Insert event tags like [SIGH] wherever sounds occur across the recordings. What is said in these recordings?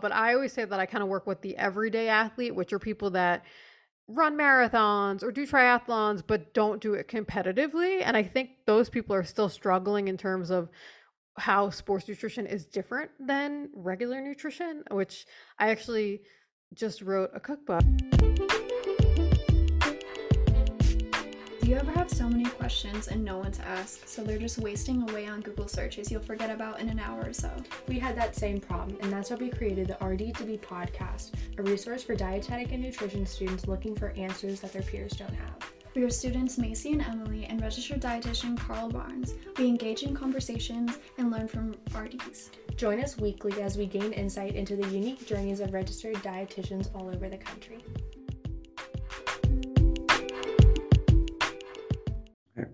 but I always say that I kind of work with the everyday athlete, which are people that run marathons or do triathlons but don't do it competitively and i think those people are still struggling in terms of how sports nutrition is different than regular nutrition which i actually just wrote a cookbook you ever have so many questions and no one to ask, so they're just wasting away on Google searches you'll forget about in an hour or so? We had that same problem, and that's why we created the RD2BE podcast, a resource for dietetic and nutrition students looking for answers that their peers don't have. We are students Macy and Emily and registered dietitian Carl Barnes. We engage in conversations and learn from RDs. Join us weekly as we gain insight into the unique journeys of registered dietitians all over the country.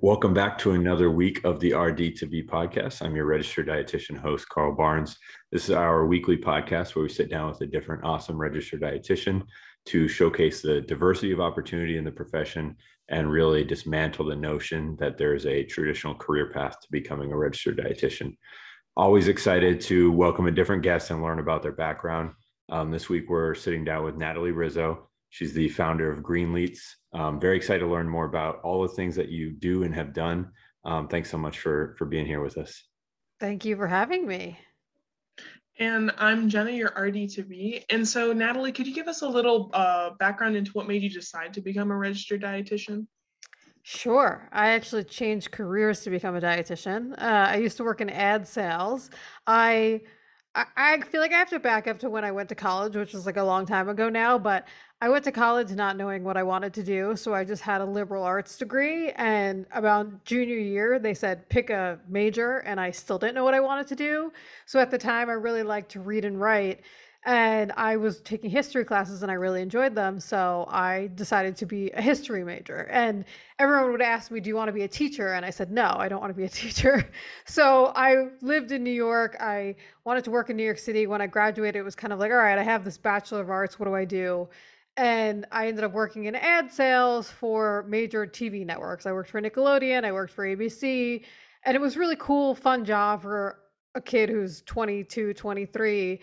Welcome back to another week of the RD2BE podcast. I'm your registered dietitian host, Carl Barnes. This is our weekly podcast where we sit down with a different awesome registered dietitian to showcase the diversity of opportunity in the profession and really dismantle the notion that there's a traditional career path to becoming a registered dietitian. Always excited to welcome a different guest and learn about their background. Um, this week, we're sitting down with Natalie Rizzo. She's the founder of Greenletes. Um, very excited to learn more about all the things that you do and have done. Um, thanks so much for for being here with us. Thank you for having me. And I'm Jenna, your RD to be. And so, Natalie, could you give us a little uh, background into what made you decide to become a registered dietitian? Sure. I actually changed careers to become a dietitian. Uh, I used to work in ad sales. I I feel like I have to back up to when I went to college, which was like a long time ago now, but I went to college not knowing what I wanted to do. So I just had a liberal arts degree. And about junior year, they said pick a major, and I still didn't know what I wanted to do. So at the time, I really liked to read and write and I was taking history classes and I really enjoyed them. So I decided to be a history major. And everyone would ask me, Do you want to be a teacher? And I said, No, I don't want to be a [LAUGHS] teacher. So I lived in New York. I wanted to work in New York City. When I graduated, it was kind of like, All right, I have this Bachelor of Arts. What do I do? And I ended up working in ad sales for major TV networks. I worked for Nickelodeon, I worked for ABC. And it was really cool, fun job for a kid who's 22, 23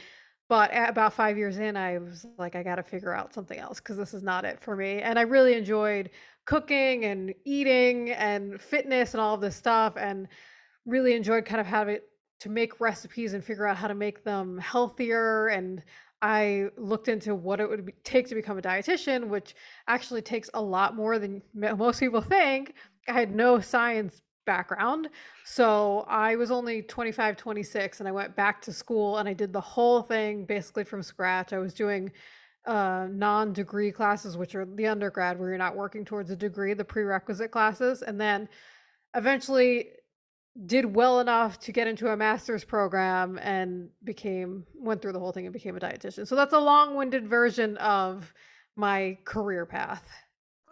but about five years in i was like i gotta figure out something else because this is not it for me. And i really enjoyed cooking and eating and fitness and all of this stuff and really enjoyed kind of having to make recipes and figure out how to make them healthier. And i looked into what it would be, take to become a dietitian which actually takes a lot more than most people think. I had no science background. So I was only 25, 26, and I went back to school and I did the whole thing basically from scratch. I was doing uh, non degree classes, which are the undergrad where you're not working towards a degree, the prerequisite classes. And then eventually did well enough to get into a master's program and became went through the whole thing and became a dietitian. So that's a long-winded version of my career path.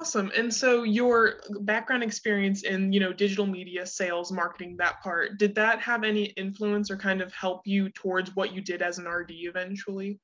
Awesome. And so your background experience in, you know, digital media, sales, marketing, that part, did that have any influence or kind of help you towards what you did as an RD eventually?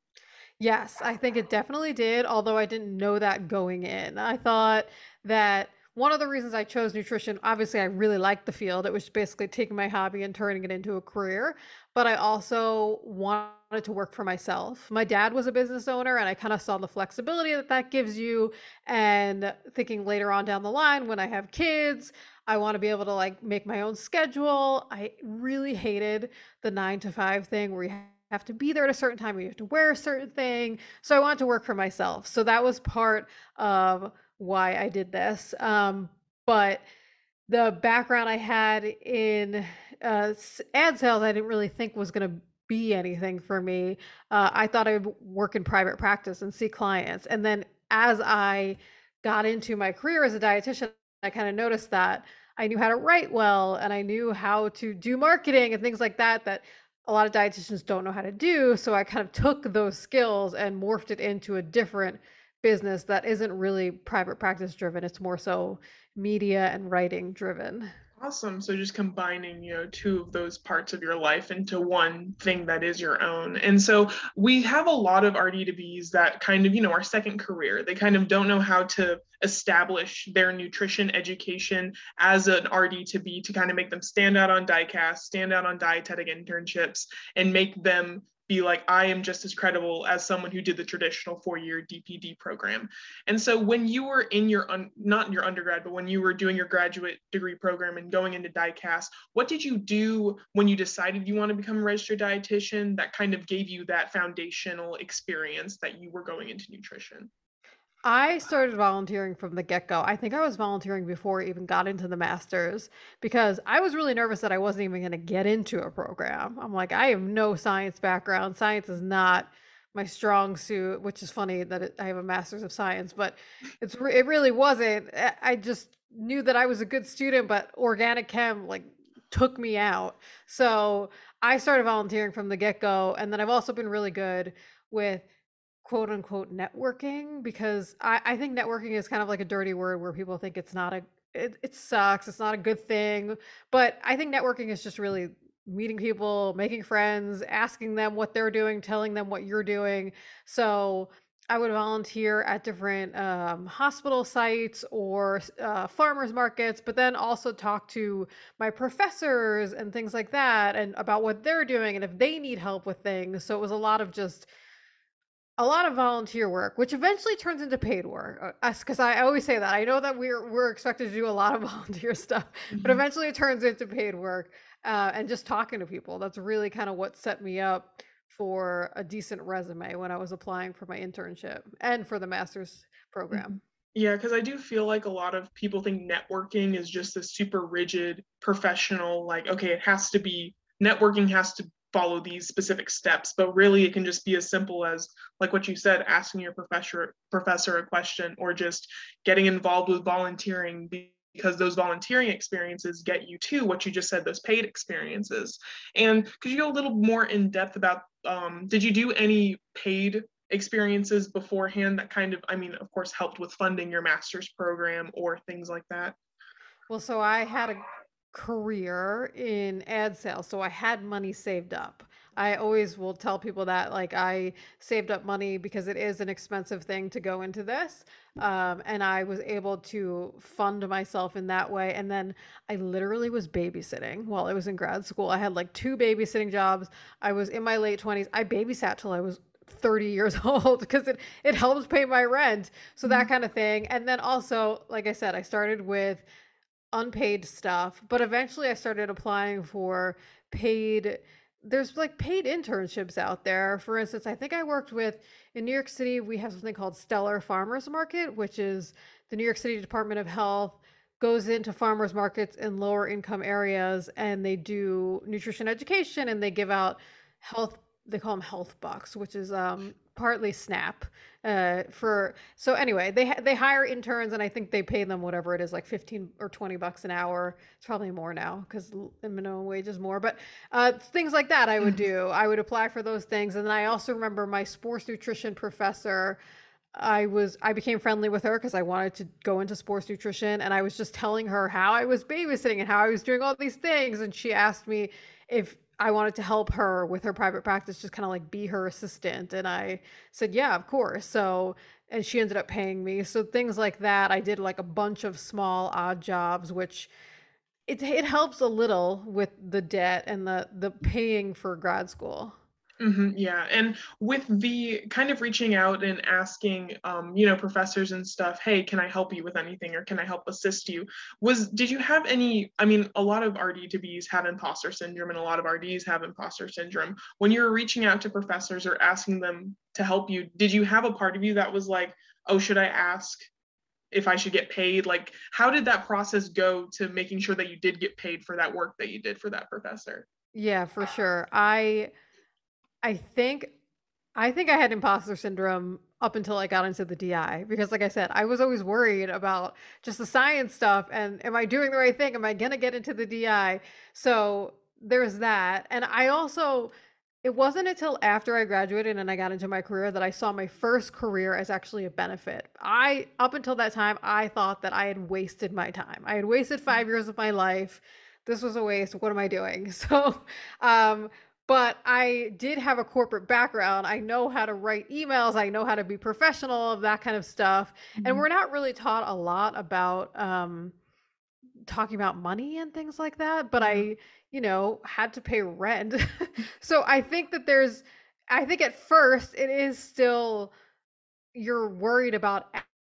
Yes, I think it definitely did, although I didn't know that going in. I thought that one of the reasons I chose nutrition, obviously, I really liked the field. It was basically taking my hobby and turning it into a career. But I also wanted to work for myself. My dad was a business owner, and I kind of saw the flexibility that that gives you. And thinking later on down the line, when I have kids, I want to be able to like make my own schedule. I really hated the nine to five thing where you have to be there at a certain time, where you have to wear a certain thing. So I wanted to work for myself. So that was part of why I did this. Um, but the background I had in uh, ad sales, I didn't really think was going to be anything for me. Uh, I thought I would work in private practice and see clients. And then as I got into my career as a dietitian, I kind of noticed that I knew how to write well and I knew how to do marketing and things like that that a lot of dietitians don't know how to do. So I kind of took those skills and morphed it into a different business that isn't really private practice driven. It's more so media and writing driven. Awesome. So just combining, you know, two of those parts of your life into one thing that is your own. And so we have a lot of RD2Bs that kind of, you know, our second career. They kind of don't know how to establish their nutrition education as an RD2B to kind of make them stand out on DICAS, stand out on dietetic internships, and make them be like, I am just as credible as someone who did the traditional four year DPD program. And so when you were in your, un- not in your undergrad, but when you were doing your graduate degree program and going into DICAS, what did you do when you decided you want to become a registered dietitian that kind of gave you that foundational experience that you were going into nutrition? I started volunteering from the get go. I think I was volunteering before I even got into the master's because I was really nervous that I wasn't even going to get into a program. I'm like, I have no science background. Science is not my strong suit, which is funny that it, I have a master's of science, but it's it really wasn't. I just knew that I was a good student, but organic chem like took me out. So I started volunteering from the get go, and then I've also been really good with quote unquote networking because I, I think networking is kind of like a dirty word where people think it's not a it, it sucks it's not a good thing but i think networking is just really meeting people making friends asking them what they're doing telling them what you're doing. So i would volunteer at different um, hospital sites or uh, farmers markets but then also talk to my professors and things like that and about what they're doing and if they need help with things. So it was a lot of just a lot of volunteer work, which eventually turns into paid work. Us, Because uh, I always say that I know that we're we're expected to do a lot of [LAUGHS] volunteer stuff, mm-hmm. but eventually it turns into paid work. Uh, and just talking to people, that's really kind of what set me up for a decent resume when I was applying for my internship and for the master's program. Mm-hmm. Yeah, because I do feel like a lot of people think networking is just a super rigid professional, like, okay, it has to be networking has to follow these specific steps but really it can just be as simple as like what you said asking your professor professor a question or just getting involved with volunteering because those volunteering experiences get you to what you just said those paid experiences. And could you go a little more in depth about um, did you do any paid experiences beforehand that kind of i mean of course helped with funding your master's program or things like that? Well so i had a career in ad sales. So I had money saved up. I always will tell people that like I saved up money because it is an expensive thing to go into this. Um, and I was able to fund myself in that way. And then I literally was babysitting while I was in grad school. I had like two babysitting jobs. I was in my late 20s. I babysat till I was 30 years [LAUGHS] old because it, it helps pay my rent. So that mm-hmm. kind of thing. And then also, like I said, I started with unpaid stuff, but eventually I started applying for paid there's like paid internships out there. For instance, I think I worked with in New York City, we have something called Stellar Farmers Market, which is the New York City Department of Health goes into farmers markets in lower income areas and they do nutrition education and they give out health they call them health bucks, which is um, partly SNAP. Uh, for so anyway, they they hire interns and I think they pay them whatever it is, like fifteen or twenty bucks an hour. It's probably more now because the minimum wage is more. But uh, things like that I would [LAUGHS] do. I would apply for those things, and then I also remember my sports nutrition professor. I was I became friendly with her because I wanted to go into sports nutrition, and I was just telling her how I was babysitting and how I was doing all these things, and she asked me if I wanted to help her with her private practice, just kind of like be her assistant. And I said, yeah, of course. So, and she ended up paying me. So things like that. I did like a bunch of small odd jobs, which it, it helps a little with the debt and the, the paying for grad school. Mm-hmm, yeah, and with the kind of reaching out and asking, um, you know, professors and stuff, hey, can I help you with anything, or can I help assist you? Was did you have any? I mean, a lot of RD2Bs have imposter syndrome, and a lot of RDs have imposter syndrome. When you were reaching out to professors or asking them to help you, did you have a part of you that was like, oh, should I ask if I should get paid? Like, how did that process go to making sure that you did get paid for that work that you did for that professor? Yeah, for sure. I I think I think I had imposter syndrome up until I got into the DI because like I said, I was always worried about just the science stuff and am I doing the right thing? Am I going to get into the DI? So there's that. And I also it wasn't until after I graduated and I got into my career that I saw my first career as actually a benefit. I up until that time I thought that I had wasted my time. I had wasted 5 years of my life. This was a waste. What am I doing? [LAUGHS] So um but I did have a corporate background. I know how to write emails. I know how to be professional of that kind of stuff. Mm-hmm. And we're not really taught a lot about um, talking about money and things like that. But I, you know, had to pay rent. [LAUGHS] so I think that there's I think at first it is still you're worried about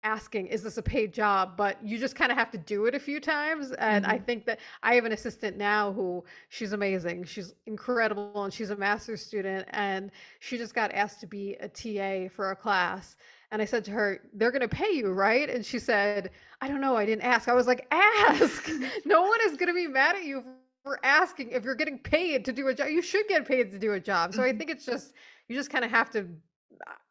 asking is this a paid job? But you just kind of have to do it a few times and mm-hmm. i think that i have an assistant now who she's amazing she's incredible and she's a master's student and she just got asked to be a ta for a class and i said to her they're going to pay you right? And she said i don't know i didn't ask. I was like ask! [LAUGHS] No one is going to be mad at you for asking if you're getting paid to do a job you should get paid to do a job. So i mm-hmm. think it's just you just kind of have to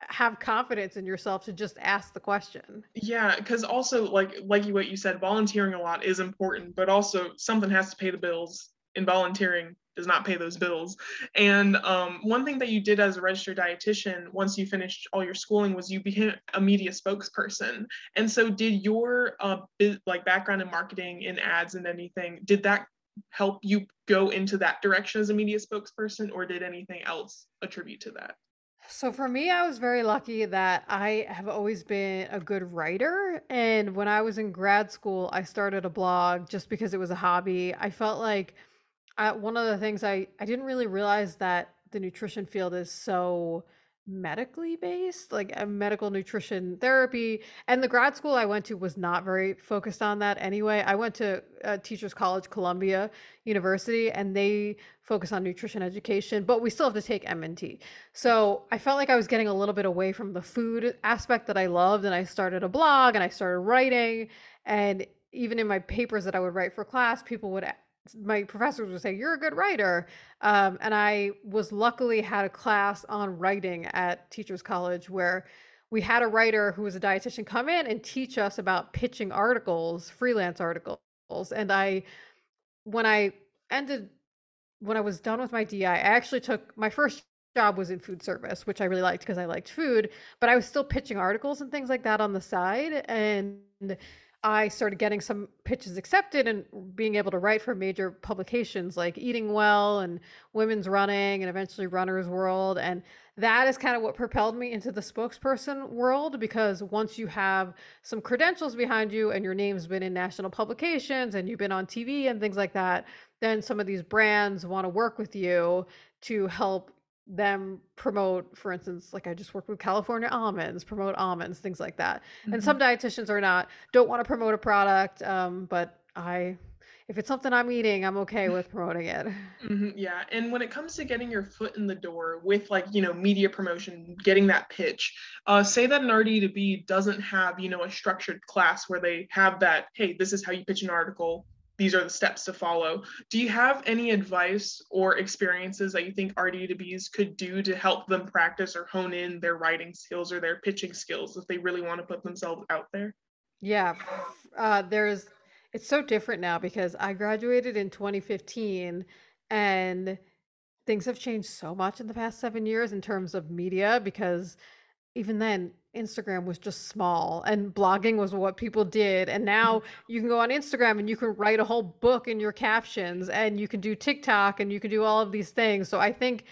have confidence in yourself to just ask the question. Yeah, because also like like what you said, volunteering a lot is important, but also something has to pay the bills. And volunteering does not pay those bills. And um, one thing that you did as a registered dietitian once you finished all your schooling was you became a media spokesperson. And so, did your uh, like background in marketing, in ads, and anything, did that help you go into that direction as a media spokesperson, or did anything else attribute to that? So for me, I was very lucky that I have always been a good writer. And when I was in grad school, I started a blog just because it was a hobby. I felt like I, one of the things I, I didn't really realize that the nutrition field is so medically based, like a medical nutrition therapy. And the grad school I went to was not very focused on that anyway. I went to uh, Teachers College, Columbia University, and they focus on nutrition education, but we still have to take MNT. So I felt like I was getting a little bit away from the food aspect that I loved, and I started a blog and I started writing. And even in my papers that I would write for class, people would my professors would say you're a good writer um, and i was luckily had a class on writing at teachers college where we had a writer who was a dietitian come in and teach us about pitching articles freelance articles and i when i ended when i was done with my di i actually took my first job was in food service which i really liked because i liked food but i was still pitching articles and things like that on the side and I started getting some pitches accepted and being able to write for major publications like Eating Well and Women's Running and eventually Runner's World. And that is kind of what propelled me into the spokesperson world because once you have some credentials behind you and your name's been in national publications and you've been on TV and things like that, then some of these brands want to work with you to help them promote, for instance, like I just work with California almonds, promote almonds, things like that. Mm-hmm. And some dietitians are not, don't want to promote a product, um, but I, if it's something I'm eating, I'm okay with [LAUGHS] promoting it. Mm-hmm, yeah. And when it comes to getting your foot in the door with like, you know, media promotion, getting that pitch, uh, say that an RD2B doesn't have, you know, a structured class where they have that, hey, this is how you pitch an article these are the steps to follow. Do you have any advice or experiences that you think RD2Bs could do to help them practice or hone in their writing skills or their pitching skills if they really want to put themselves out there? Yeah, uh, there's. It's so different now because I graduated in 2015 and things have changed so much in the past seven years in terms of media because even then Instagram was just small and blogging was what people did. And now mm-hmm. you can go on Instagram and you can write a whole book in your captions and you can do TikTok and you can do all of these things. So I think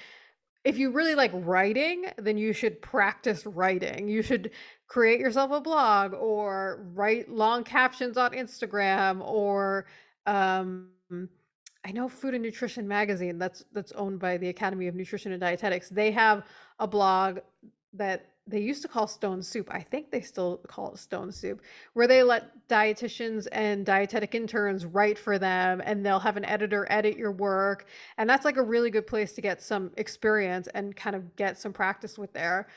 if you really like writing, then you should practice writing. You should create yourself a blog or write long captions on Instagram or um I know Food and Nutrition magazine that's that's owned by the Academy of Nutrition and Dietetics. They have a blog that they used to call stone soup i think they still call it stone soup where they let dietitians and dietetic interns write for them and they'll have an editor edit your work and that's like a really good place to get some experience and kind of get some practice with there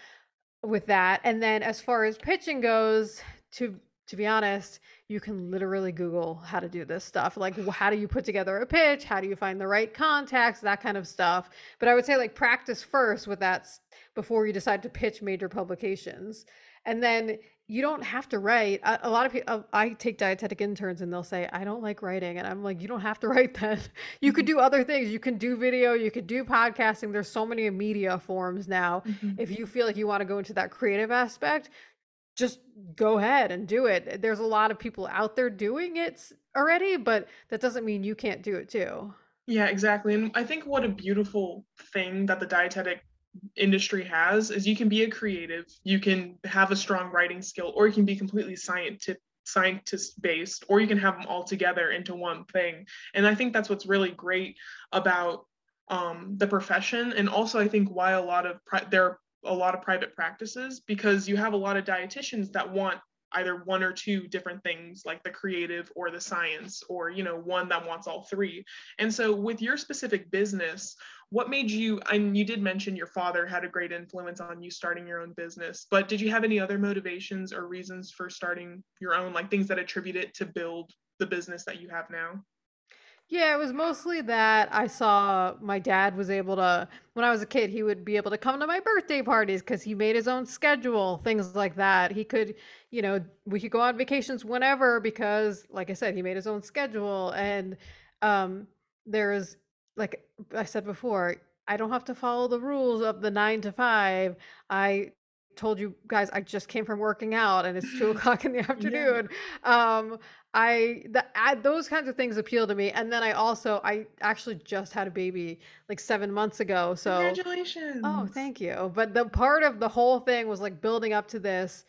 with that and then as far as pitching goes to to be honest you can literally google how to do this stuff like how do you put together a pitch how do you find the right contacts that kind of stuff but i would say like practice first with that before you decide to pitch major publications. And then you don't have to write. A, a lot of people, I take dietetic interns and they'll say, I don't like writing. And I'm like, you don't have to [LAUGHS] write that. You could mm-hmm. do other things. You can do video, you could do podcasting. There's so many media forms now. Mm-hmm. If you feel like you want to go into that creative aspect, just go ahead and do it. There's a lot of people out there doing it already, but that doesn't mean you can't do it too. Yeah, exactly. And I think what a beautiful thing that the dietetic industry has is you can be a creative, you can have a strong writing skill, or you can be completely scientific scientist based or you can have them all together into one thing and i think that's what's really great about um, the profession and also i think why a lot of pri- there are a lot of private practices because you have a lot of dietitians that want either one or two different things like the creative or the science or you know one that wants all three. And so with your specific business what made you and you did mention your father had a great influence on you starting your own business but did you have any other motivations or reasons for starting your own like things that attribute it to build the business that you have now Yeah, it was mostly that I saw my dad was able to, when I was a kid, he would be able to come to my birthday parties because he made his own schedule, things like that. He could, you know, we could go on vacations whenever because, like I said, he made his own schedule. And um, there's, like I said before, I don't have to follow the rules of the nine to five. I told you guys I just came from working out and it's two [LAUGHS] o'clock in the yeah afternoon. Um, I the I, those kinds of things appeal to me. And then I also I actually just had a baby like seven months ago. So congratulations. oh, thank you. But the part of the whole thing was like building up to this.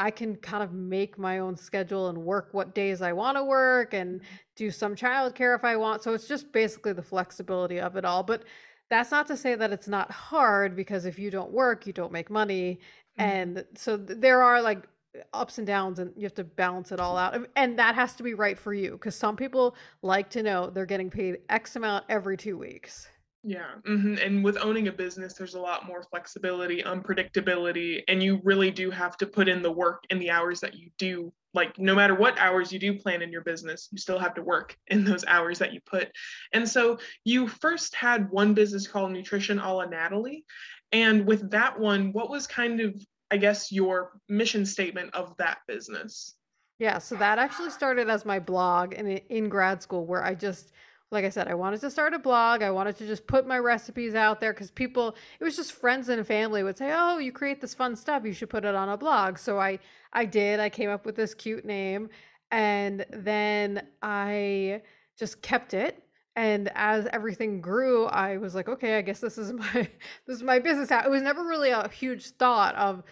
I can kind of make my own schedule and work what days I want to work and do some childcare if I want. So it's just basically the flexibility of it all. But that's not to say that it's not hard because if you don't work, you don't make money. Mhm. And so there are like ups and downs and you have to balance it all out. And that has to be right for you because some people like to know they're getting paid X amount every two weeks. Yeah, hmm And with owning a business, there's a lot more flexibility, unpredictability, and you really do have to put in the work in the hours that you do. Like, no matter what hours you do plan in your business, you still have to work [LAUGHS] in those hours that you put. And so, you first had one business called Nutrition a la Natalie. And with that one, what was kind of, I guess, your mission statement of that business? Yeah, so that actually started as my blog in in grad school where I just like I said, I wanted to start a blog. I wanted to just put my recipes out there because people, it was just friends and family would say, "Oh, you create this fun stuff. You should put it on a blog." So I I did. I came up with this cute name and then I just kept it. And as everything grew, I was like, "Okay, I guess this is [LAUGHS] my this is my business." It was never really a huge thought of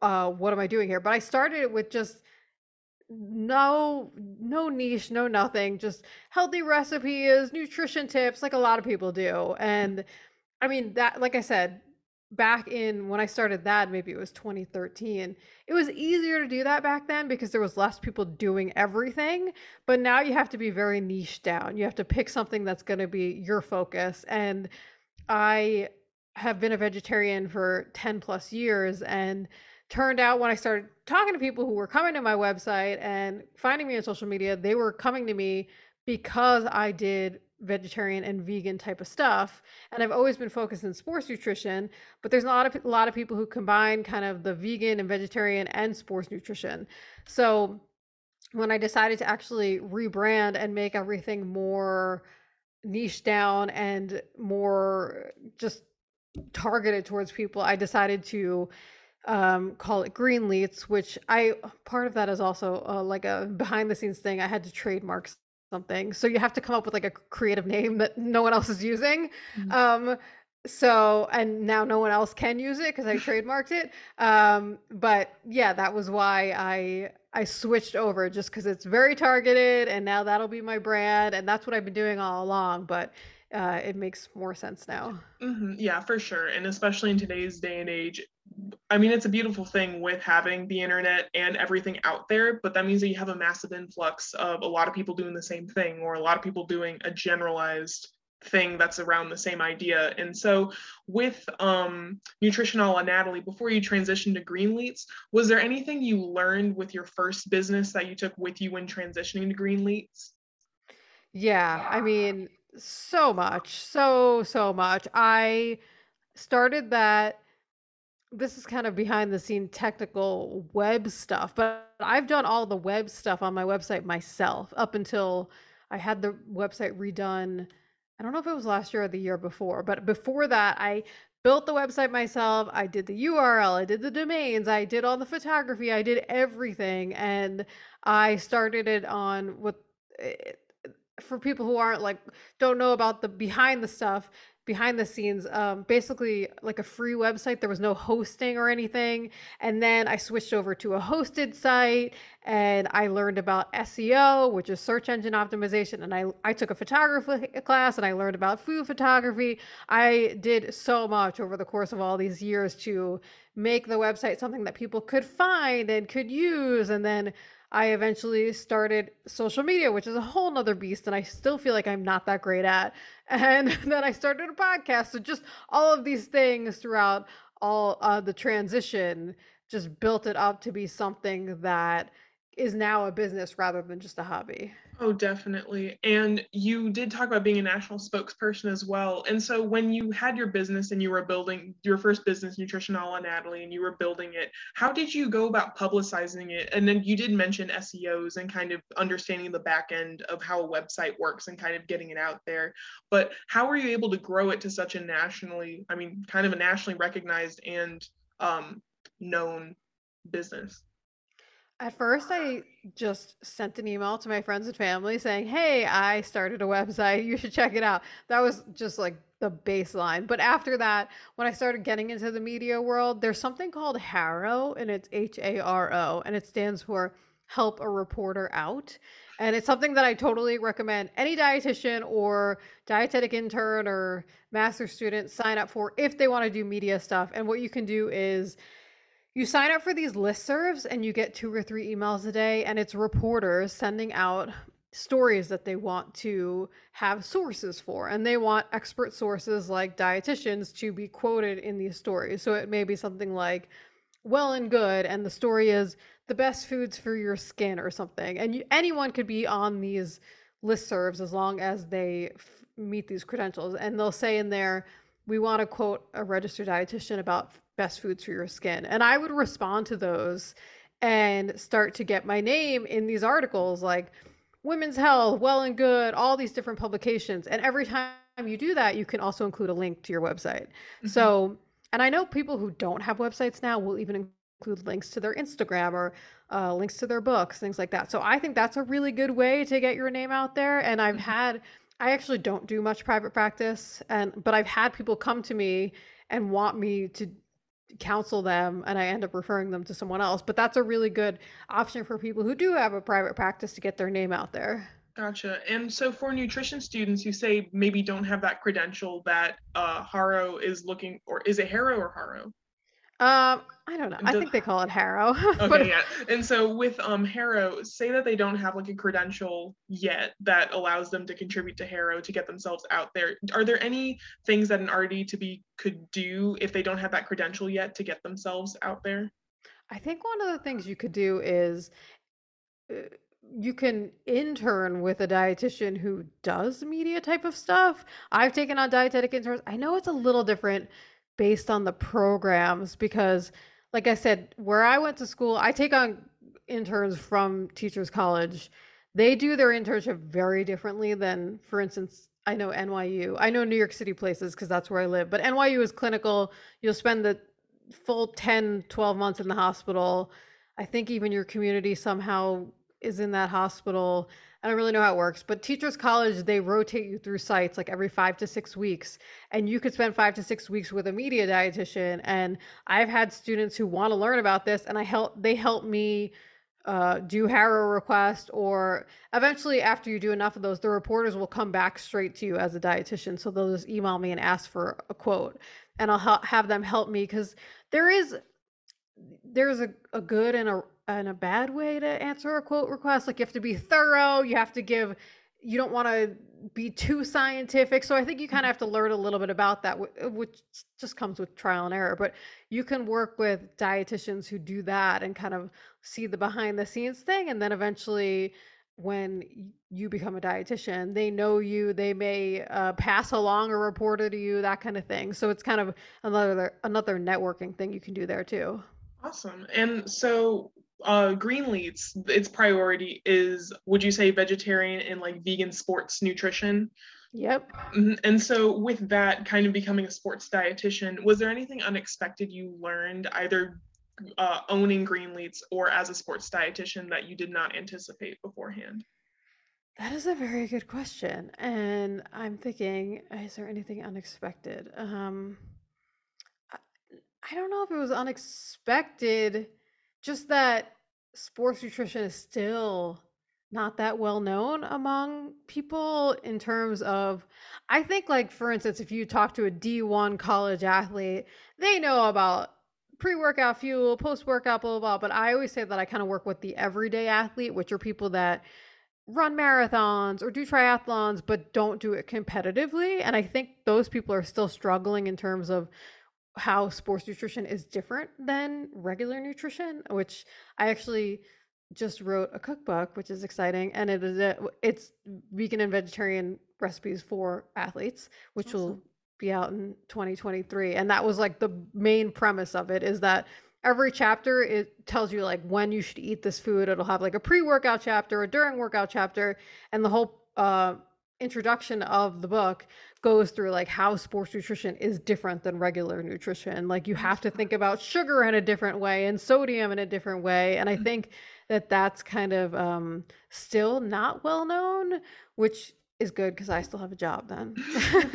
uh what am I doing here? But I started it with just no, no niche, no nothing, just healthy recipes, nutrition tips, like a lot of people do. And I mean, that, like I said, back in when I started that, maybe it was 2013, it was easier to do that back then because there was less people doing everything. But now you have to be very niche down. You have to pick something that's going to be your focus. And I have been a vegetarian for 10 plus years and turned out when I started talking to people who were coming to my website and finding me on social media, they were coming to me because I did vegetarian and vegan type of stuff. And I've always been focused in sports nutrition, but there's a lot of a lot of people who combine kind of the vegan and vegetarian and sports nutrition. So when I decided to actually rebrand and make everything more niche down and more just targeted towards people, I decided to um, call it Greenletes, which I part of that is also uh, like a behind the scenes thing. I had to trademark something, so you have to come up with like a creative name that no one else is using. Mhm. Um, so and now no one else can use it because I [LAUGHS] trademarked it. Um, but yeah, that was why I I switched over just because it's very targeted, and now that'll be my brand, and that's what I've been doing all along. But uh, it makes more sense now. hmm Yeah, for sure. And especially in today's day and age, I mean, it's a beautiful thing with having the internet and everything out there, but that means that you have a massive influx of a lot of people doing the same thing or a lot of people doing a generalized thing that's around the same idea. And so with um Nutrition a la Natalie, before you transitioned to Greenletes, was there anything you learned with your first business that you took with you when transitioning to Greenletes? Yeah, I mean, so much, so, so much. I started that. This is kind of behind the scene technical web stuff, but I've done all the web stuff on my website myself up until I had the website redone. I don't know if it was last year or the year before, but before that, I built the website myself. I did the URL, I did the domains, I did all the photography, I did everything. And I started it on what eh, for people who aren't like don't know about the behind the stuff behind the scenes, um, basically like a free website. There was no hosting or anything. And then I switched over to a hosted site and I learned about SEO, which is search engine optimization. And I, I took a photography class and I learned about food photography. I did so much over the course of all these years to make the website something that people could find and could use. And then I eventually started social media, which is a whole nother beast, and I still feel like I'm not that great at. [LAUGHS] And then I started a podcast. So just all of these things throughout all uh, the transition just built it up to be something that is now a business rather than just a hobby. Oh, definitely. And you did talk about being a national spokesperson as well. And so when you had your business and you were building your first business, Nutrition a la Natalie, and you were building it, how did you go about publicizing it? And then you did mention SEOs and kind of understanding the back end of how a website works and kind of getting it out there. But how were you able to grow it to such a nationally, I mean, kind of a nationally recognized and um, known business? At first, I just sent an email to my friends and family saying, Hey, I started a website. You should check it out. That was just like the baseline. But after that, when I started getting into the media world, there's something called HARO, and it's H A R O, and it stands for Help a Reporter Out. And it's something that I totally recommend any dietitian or dietetic intern or master student sign up for if they want to do media stuff. And what you can do is you sign up for these listservs and you get two or three emails a day, and it's reporters sending out stories that they want to have sources for. And they want expert sources like dietitians to be quoted in these stories. So it may be something like, well and good, and the story is the best foods for your skin or something. And you, anyone could be on these listservs as long as they f- meet these credentials. And they'll say in there, we want to quote a registered dietitian about best foods for your skin. And I would respond to those and start to get my name in these articles like Women's Health, Well and Good, all these different publications. And every time you do that, you can also include a link to your website. Mm-hmm. So, and I know people who don't have websites now will even include links to their Instagram or uh, links to their books, things like that. So I think that's a really good way to get your name out there. And I've mm-hmm. had, I actually don't do much private practice, and but I've had people come to me and want me to counsel them and I end up referring them to someone else. But that's a really good option for people who do have a private practice to get their name out there. Gotcha. And so for nutrition students, you say maybe don't have that credential that uh, Haro is looking, or is it Haro or Haro? Um, I don't know. I think they call it Haro. [LAUGHS] okay, but... yeah. And so with um Haro, say that they don't have like a credential yet that allows them to contribute to Haro to get themselves out there. Are there any things that an RD to be could do if they don't have that credential yet to get themselves out there? I think one of the things you could do is uh, you can intern with a dietitian who does media type of stuff. I've taken on dietetic interns. I know it's a little different based on the programs because like I said, where I went to school, I take on interns from teachers college. They do their internship very differently than for instance, I know NYU. I know New York City places because that's where I live, but NYU is clinical. You'll spend the full 10, 12 months in the hospital. I think even your community somehow is in that hospital. I don't really know how it works, but Teachers College, they rotate you through sites like every five to six weeks. And you could spend five to six weeks with a media dietitian. And I've had students who want to learn about this, and I help they help me uh, do Haro request, or eventually, after you do enough of those, the reporters will come back straight to you as a dietitian. So they'll just email me and ask for a quote, and I'll ha- have them help me because there is there's a, a good and a and a bad way to answer a quote request. Like you have to be thorough. You have to give. You don't want to be too scientific. So I think you kind of have to learn a little bit about that, which just comes with trial and error. But you can work with dietitians who do that and kind of see the behind the scenes thing, and then eventually when you become a dietitian they know you they may uh, pass along a reporter to you that kind of thing so it's kind of another another networking thing you can do there too awesome and so uh, Greenletes, its priority is, would you say, vegetarian and like vegan sports nutrition? Yep. Mm-hmm. And so, with that kind of becoming a sports dietitian, was there anything unexpected you learned either uh, owning Greenletes or as a sports dietitian that you did not anticipate beforehand? That is a very good question. And I'm thinking, is there anything unexpected? Um, I, I don't know if it was unexpected, just that sports nutrition is still not that well known among people in terms of I think like for instance if you talk to a D1 college athlete they know about pre-workout fuel post-workout blah blah blah but I always say that I kind of work with the everyday athlete which are people that run marathons or do triathlons but don't do it competitively and I think those people are still struggling in terms of how sports nutrition is different than regular nutrition which I actually just wrote a cookbook, which is exciting, and it is a, it's vegan and vegetarian recipes for athletes, which awesome. will be out in 2023. And that was like the main premise of it is that every chapter it tells you like when you should eat this food. It'll have like a pre-workout chapter, a during workout chapter, and the whole uh, introduction of the book goes through like how sports nutrition is different than regular nutrition. Like you have to think about sugar in a different way and sodium in a different way. And I mm-hmm. think that that's kind of um, still not well known, which is good because I still have a job then. [LAUGHS]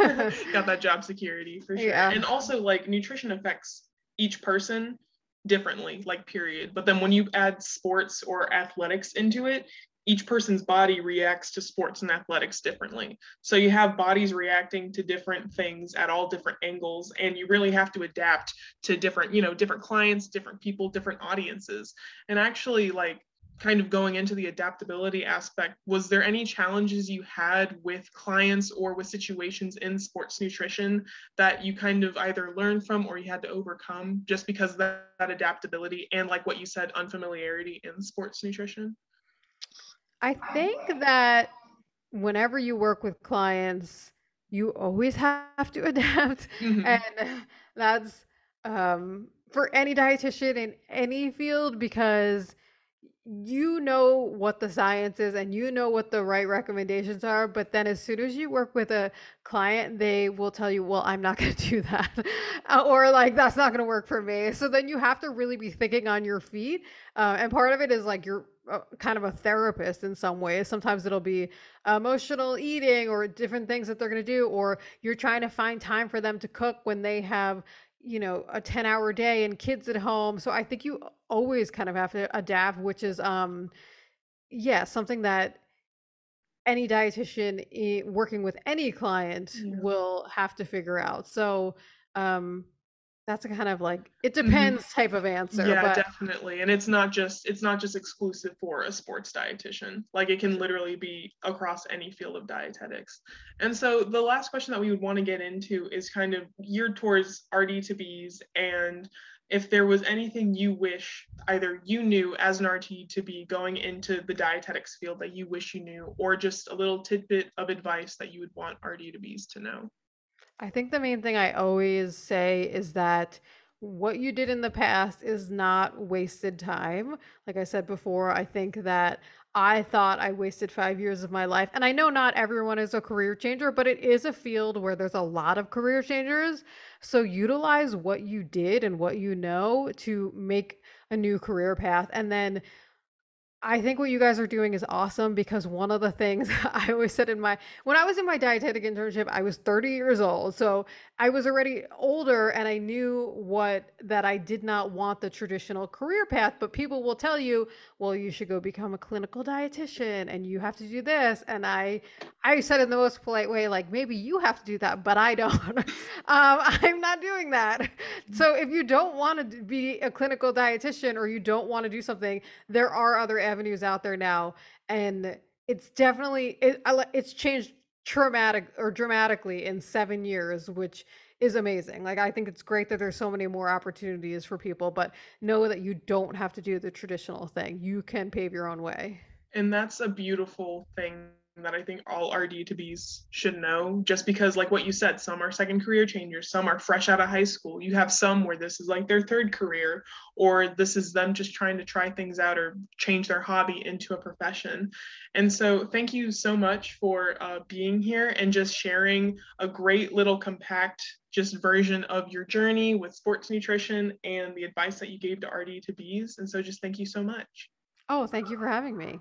Got that job security for sure. Yeah. And also, like, nutrition affects each person differently, like, period. But then when you add sports or athletics into it, each person's body reacts to sports and athletics differently. So you have bodies reacting to different things at all different angles, and you really have to adapt to different, you know, different clients, different people, different audiences. And actually, like, kind of going into the adaptability aspect, was there any challenges you had with clients or with situations in sports nutrition that you kind of either learned from or you had to overcome just because that, that adaptability and, like what you said, unfamiliarity in sports nutrition? I think that whenever you work with clients, you always have to [LAUGHS] adapt. Mm-hmm. And that's um, for any dietitian in any field because you know what the science is and you know what the right recommendations are but then as soon as you work with a client they will tell you well i'm not [LAUGHS] going to do that [LAUGHS] or like that's not going to work for me so then you have to really be thinking on your feet uh, and part of it is like you're kind of a therapist in some ways sometimes it'll be emotional eating or different things that they're going to do or you're trying to find time for them to cook when they have you know a 10 hour day and kids at home. So i think you always kind of have to adapt which is um yeah something that any dietitian working with any client yeah. will have to figure out. So um that's a kind of like it mm-hmm. depends mm-hmm. type of answer yeah but... definitely and it's not just it's not just exclusive for a sports dietitian like it can literally be across any field of dietetics and so the last question that we would want to get into is kind of geared towards rd to b's and if there was anything you wish either you knew as an RD to be going into the dietetics field that you wish you knew, or just a little tidbit of advice that you would want RD to Bs to know. I think the main thing I always say is that what you did in the past is not wasted time. Like I said before, I think that I thought I wasted five years of my life. And I know not everyone is a career changer, but it is a field where there's a lot of career changers. So utilize what you did and what you know to make a new career path. And then I think what you guys are doing is awesome because one of the things [LAUGHS] I always said in my when I was in my dietetic internship, I was 30 years old. So I was already older and I knew what that I did not want the traditional career path, but people will tell you, well, you should go become a clinical dietitian and you have to do this. And I I said in the most polite way, like maybe you have to do that, but I don't. [LAUGHS] um, I'm not doing that. So if you don't want to be a clinical dietitian or you don't want to do something, there are other avenues out there now. And it's definitely it, it's changed traumatic or dramatically in seven years, which is amazing. Like I think it's great that there's so many more opportunities for people, but know that you don't have to do the traditional thing. You can pave your own way. And that's a beautiful thing that I think all RD to Bs should know. Just because, like what you said, some are second career changers, some are fresh out of high school. You have some where this is like their third career, or this is them just trying to try things out or change their hobby into a profession. And so, thank you so much for uh, being here and just sharing a great little compact just version of your journey with sports nutrition and the advice that you gave to RD to Bs. And so, just thank you so much. Oh, thank you for having me.